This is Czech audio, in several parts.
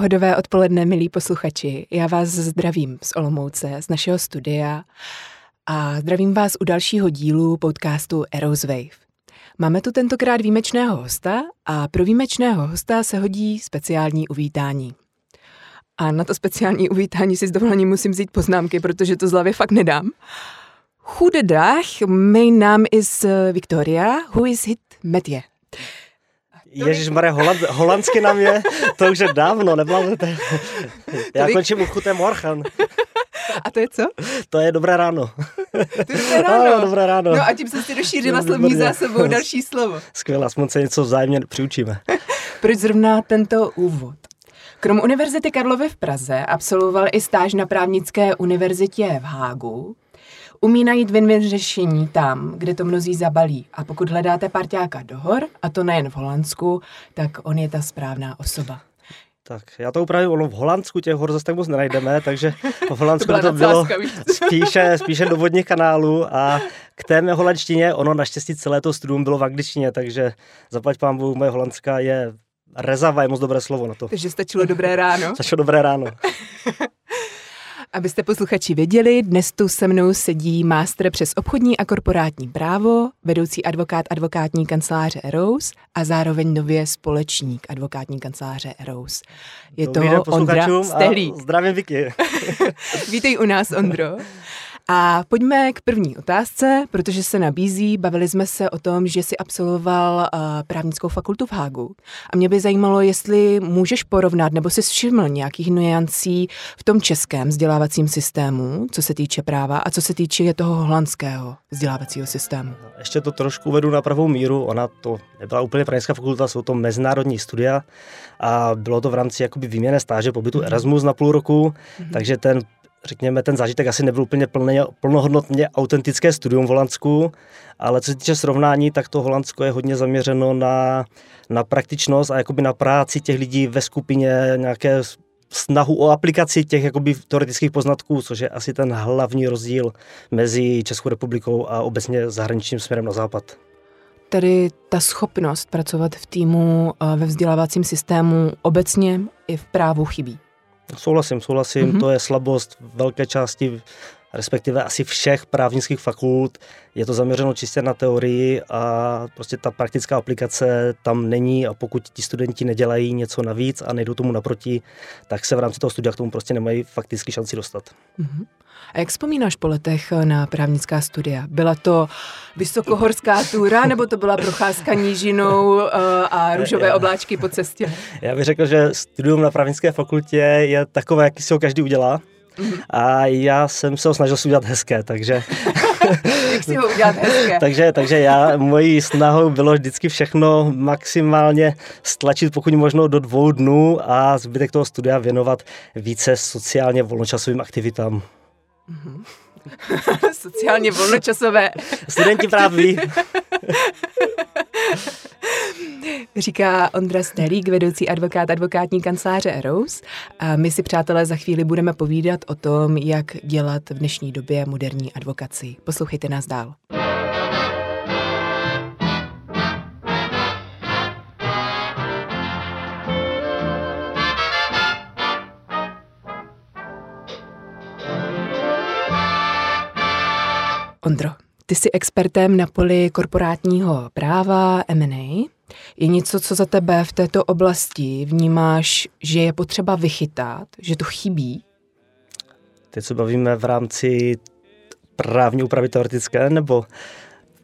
Pohodové odpoledne, milí posluchači. Já vás zdravím z Olomouce, z našeho studia a zdravím vás u dalšího dílu podcastu Eros Wave. Máme tu tentokrát výjimečného hosta a pro výjimečného hosta se hodí speciální uvítání. A na to speciální uvítání si s dovolením musím vzít poznámky, protože to z hlavy fakt nedám. Goedendag, mijn naam is uh, Victoria. Who is it met? Ježíš Maria, holand, holandsky nám je, to už je dávno, nebláznete. Já vy... končím chuté morchan. A to je co? To je dobré ráno. To je dobré ráno. No, dobré ráno. No a tím se si rozšířila slovní zásobou další slovo. Skvělé, aspoň se něco vzájemně přiučíme. Proč zrovna tento úvod? Krom Univerzity Karlovy v Praze absolvoval i stáž na právnické univerzitě v Hágu, Umí najít win-win řešení tam, kde to mnozí zabalí. A pokud hledáte parťáka do hor, a to nejen v Holandsku, tak on je ta správná osoba. Tak já to upravím, ono v Holandsku těch hor zase tak moc nenajdeme, takže v Holandsku to, to bylo spíše, spíše do vodních kanálů a k té mé holandštině, ono naštěstí celé to studium bylo v angličtině, takže zaplať pán Bůh, moje holandská je rezava, je moc dobré slovo na to. Takže stačilo dobré ráno? stačilo dobré ráno. Abyste posluchači věděli, dnes tu se mnou sedí mástr přes obchodní a korporátní právo, vedoucí advokát advokátní kanceláře Rose a zároveň nově společník advokátní kanceláře Rose. Je Dobrý to Ondra Stehlík. Zdravím Vicky. Vítej u nás, Ondro. A pojďme k první otázce, protože se nabízí. Bavili jsme se o tom, že si absolvoval uh, právnickou fakultu v Hágu. A mě by zajímalo, jestli můžeš porovnat nebo si všiml nějakých nuancí v tom českém vzdělávacím systému, co se týče práva a co se týče toho holandského vzdělávacího systému. Ještě to trošku uvedu na pravou míru. Ona to nebyla úplně právnická fakulta, jsou to mezinárodní studia a bylo to v rámci jakoby výměné stáže pobytu mhm. Erasmus na půl roku, mm-hmm. takže ten řekněme, ten zážitek asi nebyl úplně plně, plnohodnotně autentické studium v Holandsku, ale co se týče srovnání, tak to Holandsko je hodně zaměřeno na, na praktičnost a jakoby na práci těch lidí ve skupině, nějaké snahu o aplikaci těch jakoby teoretických poznatků, což je asi ten hlavní rozdíl mezi Českou republikou a obecně zahraničním směrem na západ. Tedy ta schopnost pracovat v týmu eh, ve vzdělávacím systému obecně i v právu chybí. Souhlasím, souhlasím, mm-hmm. to je slabost velké části respektive asi všech právnických fakult. Je to zaměřeno čistě na teorii a prostě ta praktická aplikace tam není a pokud ti studenti nedělají něco navíc a nejdou tomu naproti, tak se v rámci toho studia k tomu prostě nemají fakticky šanci dostat. Mm-hmm. A jak vzpomínáš po letech na právnická studia? Byla to vysokohorská túra, nebo to byla procházka nížinou uh, a růžové obláčky po cestě? Já bych řekl, že studium na právnické fakultě je takové, jaký si ho každý udělá. A já jsem se ho snažil si udělat hezké, takže... Jak si ho udělat hezké? takže, takže já, mojí snahou bylo vždycky všechno maximálně stlačit pokud možno do dvou dnů a zbytek toho studia věnovat více sociálně volnočasovým aktivitám. Mm-hmm. Sociálně volnočasové. Studenti právě. Říká Ondra Stelík, vedoucí advokát advokátní kanceláře Eros. A my si, přátelé, za chvíli budeme povídat o tom, jak dělat v dnešní době moderní advokaci. Poslouchejte nás dál. Ondro, ty jsi expertem na poli korporátního práva M&A. Je něco, co za tebe v této oblasti vnímáš, že je potřeba vychytat, že to chybí? Teď se bavíme v rámci právní úpravy teoretické, nebo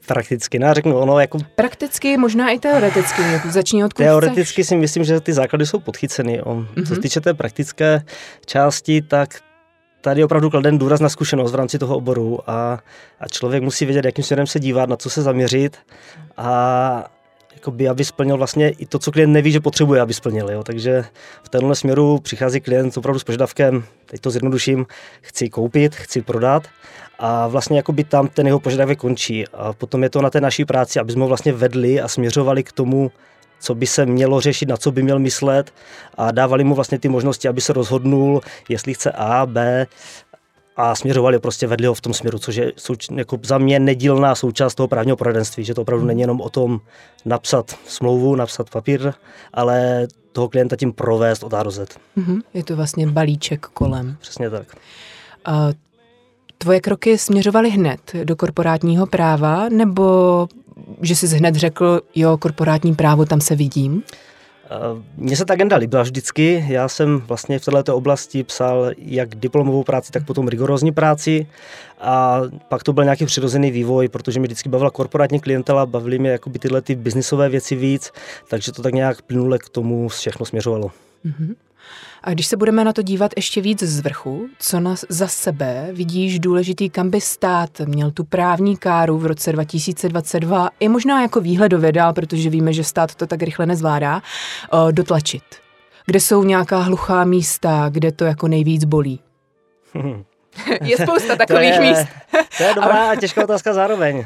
prakticky, no řeknu, ono jako... Prakticky, možná i teoreticky, jako začni odkud Teoreticky chceš. si myslím, že ty základy jsou podchyceny. Mm-hmm. Co se mhm. týče té praktické části, tak tady opravdu kladen důraz na zkušenost v rámci toho oboru a, a člověk musí vědět, jakým směrem se dívat, na co se zaměřit a jakoby, aby splnil vlastně i to, co klient neví, že potřebuje, aby splnil. Jo. Takže v tomhle směru přichází klient opravdu s požadavkem, teď to zjednoduším, chci koupit, chci prodat a vlastně jakoby tam ten jeho požadavek končí. A potom je to na té naší práci, aby jsme ho vlastně vedli a směřovali k tomu, co by se mělo řešit, na co by měl myslet a dávali mu vlastně ty možnosti, aby se rozhodnul, jestli chce A, B a směřovali prostě, vedli ho v tom směru, což je souč- jako za mě nedílná součást toho právního poradenství, že to opravdu není jenom o tom napsat smlouvu, napsat papír, ale toho klienta tím provést od A do Z. Mm-hmm. Je to vlastně balíček kolem. Přesně tak. A tvoje kroky směřovaly hned do korporátního práva, nebo že jsi hned řekl, jo, korporátní právo, tam se vidím? Mně se ta agenda líbila vždycky. Já jsem vlastně v této oblasti psal jak diplomovou práci, tak potom rigorózní práci. A pak to byl nějaký přirozený vývoj, protože mi vždycky bavila korporátní klientela, bavily mě jakoby tyhle ty biznisové věci víc, takže to tak nějak plynule k tomu všechno směřovalo. Mm-hmm. A když se budeme na to dívat ještě víc z vrchu, co na, za sebe vidíš důležitý, kam by stát měl tu právní káru v roce 2022, i možná jako výhledově dál, protože víme, že stát to tak rychle nezvládá, dotlačit? Kde jsou nějaká hluchá místa, kde to jako nejvíc bolí? je spousta takových to je, míst. to je dobrá a těžká otázka zároveň. Uh,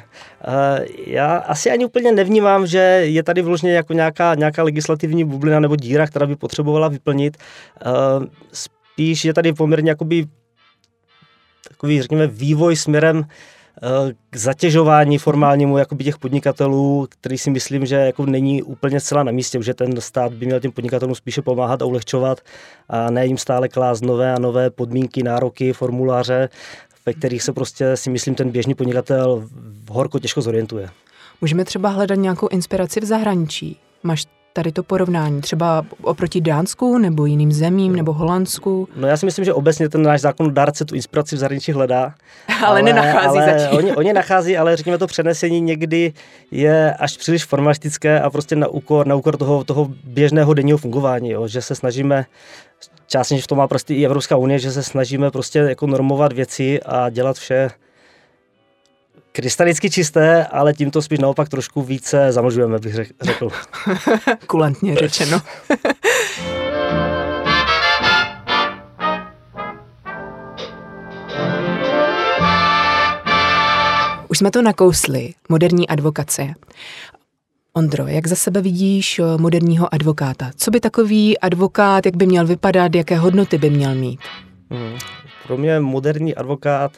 já asi ani úplně nevnímám, že je tady vložně jako nějaká, nějaká legislativní bublina nebo díra, která by potřebovala vyplnit. Uh, spíš je tady poměrně jakoby takový, řekněme, vývoj směrem k zatěžování formálnímu jakoby těch podnikatelů, který si myslím, že jako není úplně zcela na místě, že ten stát by měl těm podnikatelům spíše pomáhat a ulehčovat a ne jim stále klást nové a nové podmínky, nároky, formuláře, ve kterých se prostě si myslím ten běžný podnikatel horko těžko zorientuje. Můžeme třeba hledat nějakou inspiraci v zahraničí. Máš tady to porovnání, třeba oproti Dánsku nebo jiným zemím nebo Holandsku? No já si myslím, že obecně ten náš zákon dárce tu inspiraci v zahraničí hledá. ale, ale nenachází ale zatím. Oni, oni nachází, ale řekněme to přenesení někdy je až příliš formalistické a prostě na úkor, na úkor toho, toho běžného denního fungování, jo, že se snažíme částečně v tom má prostě i Evropská unie, že se snažíme prostě jako normovat věci a dělat vše krystalicky čisté, ale tím to spíš naopak trošku více zamlžujeme, bych řekl. Kulantně řečeno. Už jsme to nakousli, moderní advokace. Ondro, jak za sebe vidíš eh, moderního advokáta? Co by takový advokát, jak by měl vypadat, jaké hodnoty by měl mít? Hmm. Pro mě moderní advokát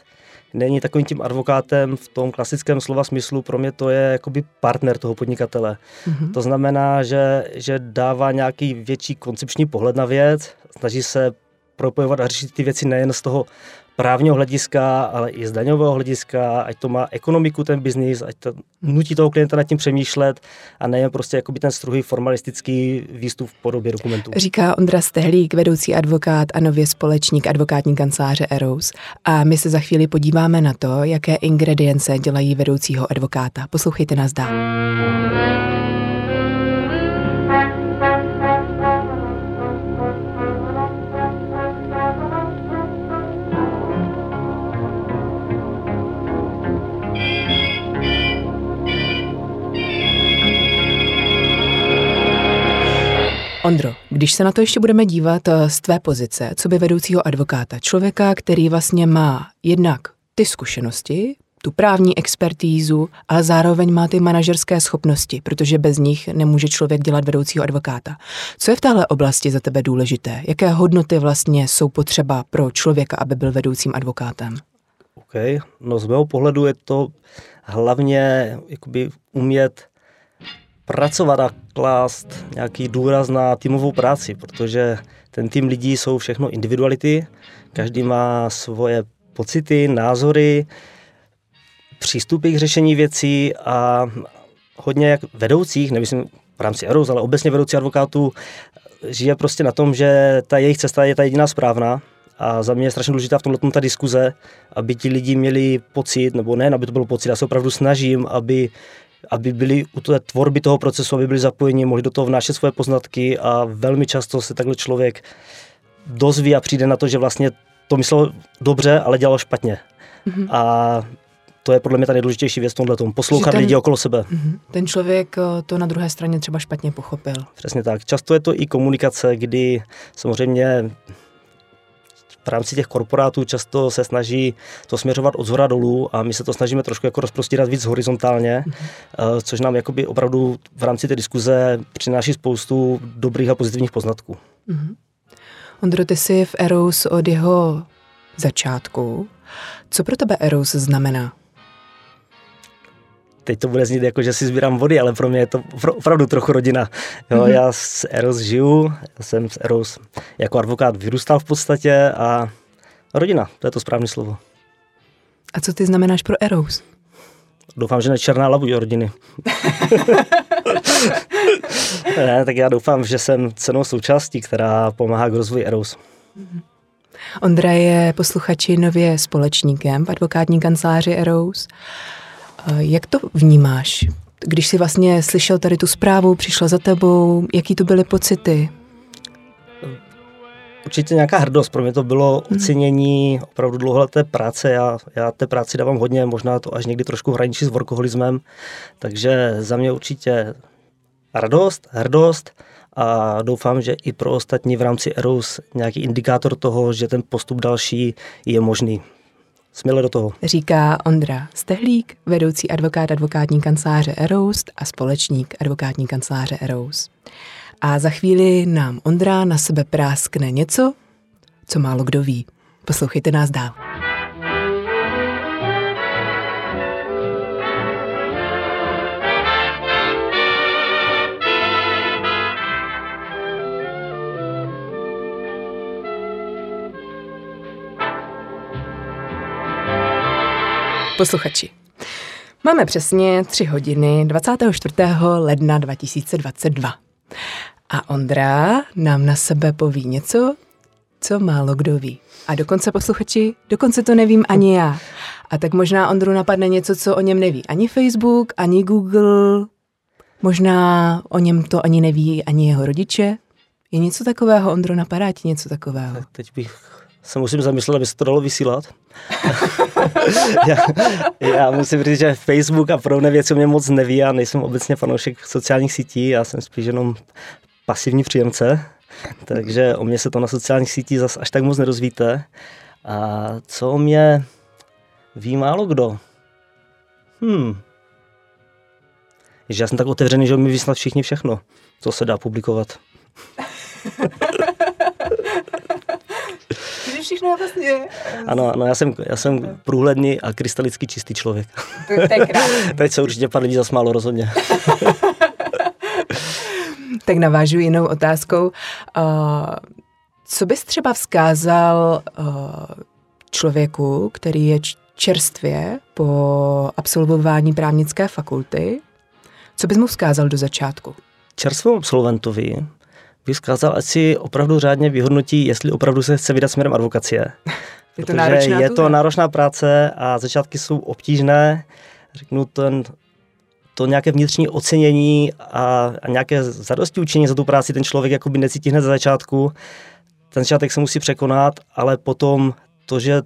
není takovým tím advokátem v tom klasickém slova smyslu. Pro mě to je jakoby partner toho podnikatele. Mm-hmm. To znamená, že, že dává nějaký větší koncepční pohled na věc, snaží se propojovat a řešit ty věci nejen z toho právního hlediska, ale i z daňového hlediska, ať to má ekonomiku ten biznis, ať to nutí toho klienta nad tím přemýšlet a nejen prostě jakoby ten struhý formalistický výstup v podobě dokumentů. Říká Ondra Stehlík, vedoucí advokát a nově společník advokátní kanceláře Eros. A my se za chvíli podíváme na to, jaké ingredience dělají vedoucího advokáta. Poslouchejte nás dál. Když se na to ještě budeme dívat eh, z tvé pozice, co by vedoucího advokáta, člověka, který vlastně má jednak ty zkušenosti, tu právní expertízu, ale zároveň má ty manažerské schopnosti, protože bez nich nemůže člověk dělat vedoucího advokáta. Co je v téhle oblasti za tebe důležité? Jaké hodnoty vlastně jsou potřeba pro člověka, aby byl vedoucím advokátem? OK, no z mého pohledu je to hlavně jakoby umět pracovat a klást nějaký důraz na týmovou práci, protože ten tým lidí jsou všechno individuality, každý má svoje pocity, názory, přístupy k řešení věcí a hodně jak vedoucích, nemyslím v rámci Eros, ale obecně vedoucí advokátů, žije prostě na tom, že ta jejich cesta je ta jediná správná. A za mě je strašně důležitá v tomhle ta diskuze, aby ti lidi měli pocit, nebo ne, aby to bylo pocit, já se opravdu snažím, aby aby byli u té tvorby toho procesu, aby byli zapojeni, mohli do toho vnášet svoje poznatky a velmi často se takhle člověk dozví a přijde na to, že vlastně to myslel dobře, ale dělal špatně. Mm-hmm. A to je podle mě ta nejdůležitější věc v tomhle tom. Poslouchat ten, lidi okolo sebe. Mm-hmm. Ten člověk eh, to na druhé straně třeba špatně pochopil. Přesně tak. Často je to i komunikace, kdy samozřejmě v rámci těch korporátů často se snaží to směřovat od zhora dolů a my se to snažíme trošku jako rozprostírat víc horizontálně, mm-hmm. což nám jakoby opravdu v rámci té diskuze přináší spoustu dobrých a pozitivních poznatků. Mm-hmm. Ondro, ty jsi v Eros od jeho začátku Co pro tebe Eros znamená? Teď to bude znít jako, že si sbírám vody, ale pro mě je to opravdu trochu rodina. Jo, mm-hmm. Já s Eros žiju, já jsem s Eros jako advokát vyrůstal v podstatě a rodina, to je to správné slovo. A co ty znamenáš pro Eros? Doufám, že ne černá labuť rodiny. ne, tak já doufám, že jsem cenou součástí, která pomáhá k rozvoji Eros. Mm-hmm. Ondra je posluchači nově společníkem v advokátní kanceláři Eros. Jak to vnímáš? Když jsi vlastně slyšel tady tu zprávu, přišla za tebou, jaký to byly pocity? Určitě nějaká hrdost. Pro mě to bylo mhm. ocenění opravdu dlouholeté práce. Já, já té práci dávám hodně, možná to až někdy trošku hraničí s workoholismem. Takže za mě určitě radost, hrdost a doufám, že i pro ostatní v rámci ERUS nějaký indikátor toho, že ten postup další je možný. Směle do toho. Říká Ondra Stehlík, vedoucí advokát advokátní kanceláře Eroust a společník advokátní kanceláře Eroust. A za chvíli nám Ondra na sebe práskne něco, co málo kdo ví. Poslouchejte nás dál. Posluchači, máme přesně 3 hodiny 24. ledna 2022. A Ondra nám na sebe poví něco, co málo kdo ví. A dokonce posluchači, dokonce to nevím ani já. A tak možná Ondru napadne něco, co o něm neví ani Facebook, ani Google, možná o něm to ani neví ani jeho rodiče. Je něco takového, Ondro, napadá ti něco takového? Teď bych se musím zamyslet, aby se to dalo vysílat. já, já, musím říct, že Facebook a podobné věci mě moc neví. Já nejsem obecně fanoušek sociálních sítí, já jsem spíš jenom pasivní příjemce, takže o mě se to na sociálních sítích zase až tak moc nerozvíte. A co o mě ví málo kdo? Hmm. Že já jsem tak otevřený, že mi ví snad všichni všechno, co se dá publikovat. všechno je vlastně... Ano, ano já, jsem, já jsem průhledný a krystalicky čistý člověk. To, je Teď se určitě pár lidí zasmálo rozhodně. tak navážu jinou otázkou. Uh, co bys třeba vzkázal uh, člověku, který je čerstvě po absolvování právnické fakulty? Co bys mu vzkázal do začátku? Čerstvému absolventovi vyskázal, ať si opravdu řádně vyhodnotí, jestli opravdu se chce vydat směrem advokacie. Je to náročná je to náročná práce a začátky jsou obtížné. Řeknu ten, to nějaké vnitřní ocenění a, a nějaké zadosti učení za tu práci ten člověk jakoby necítí hned za začátku. Ten začátek se musí překonat, ale potom to, že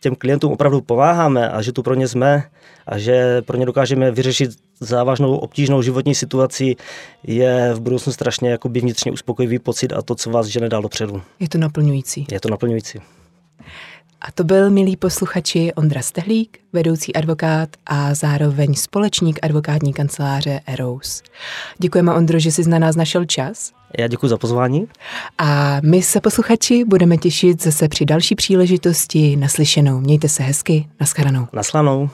těm klientům opravdu pomáháme a že tu pro ně jsme a že pro ně dokážeme vyřešit závažnou obtížnou životní situaci, je v budoucnu strašně jakoby vnitřně uspokojivý pocit a to, co vás žene dál dopředu. Je to naplňující. Je to naplňující. A to byl, milí posluchači, Ondra Stehlík, vedoucí advokát a zároveň společník advokátní kanceláře Eros. Děkujeme, Ondro, že jsi na nás našel čas. Já děkuji za pozvání. A my se posluchači budeme těšit zase při další příležitosti naslyšenou. Mějte se hezky, naschledanou. Naslanou.